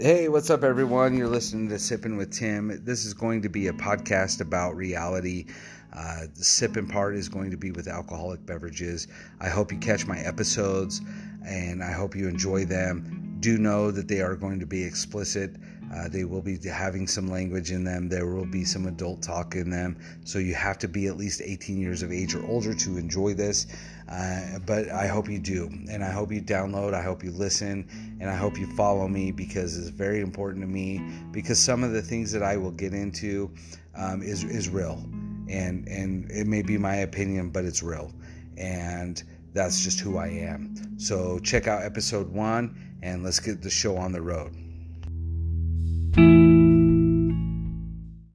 Hey, what's up, everyone? You're listening to Sipping with Tim. This is going to be a podcast about reality. Uh, the sipping part is going to be with alcoholic beverages. I hope you catch my episodes and I hope you enjoy them. Do know that they are going to be explicit. Uh, they will be having some language in them. There will be some adult talk in them. So you have to be at least 18 years of age or older to enjoy this. Uh, but I hope you do. And I hope you download. I hope you listen. And I hope you follow me because it's very important to me. Because some of the things that I will get into um, is, is real. And, and it may be my opinion, but it's real. And that's just who I am. So check out episode one and let's get the show on the road.